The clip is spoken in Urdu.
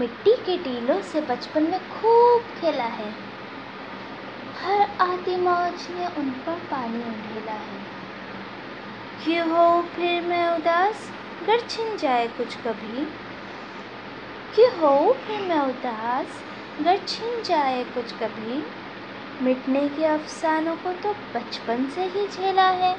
مٹی کے ٹیلوں سے بچپن میں خوب کھیلا ہے۔ ہر آتی موج نے ان پر پانی اڈھیلا ہے۔ کیوں ہو، پھر میں اداس گر چھن جائے کچھ کبھی۔ کیوں ہو، پھر میں اداس گر چھن جائے کچھ کبھی۔ مٹنے کے افسانوں کو تو بچپن سے ہی جھیلا ہے۔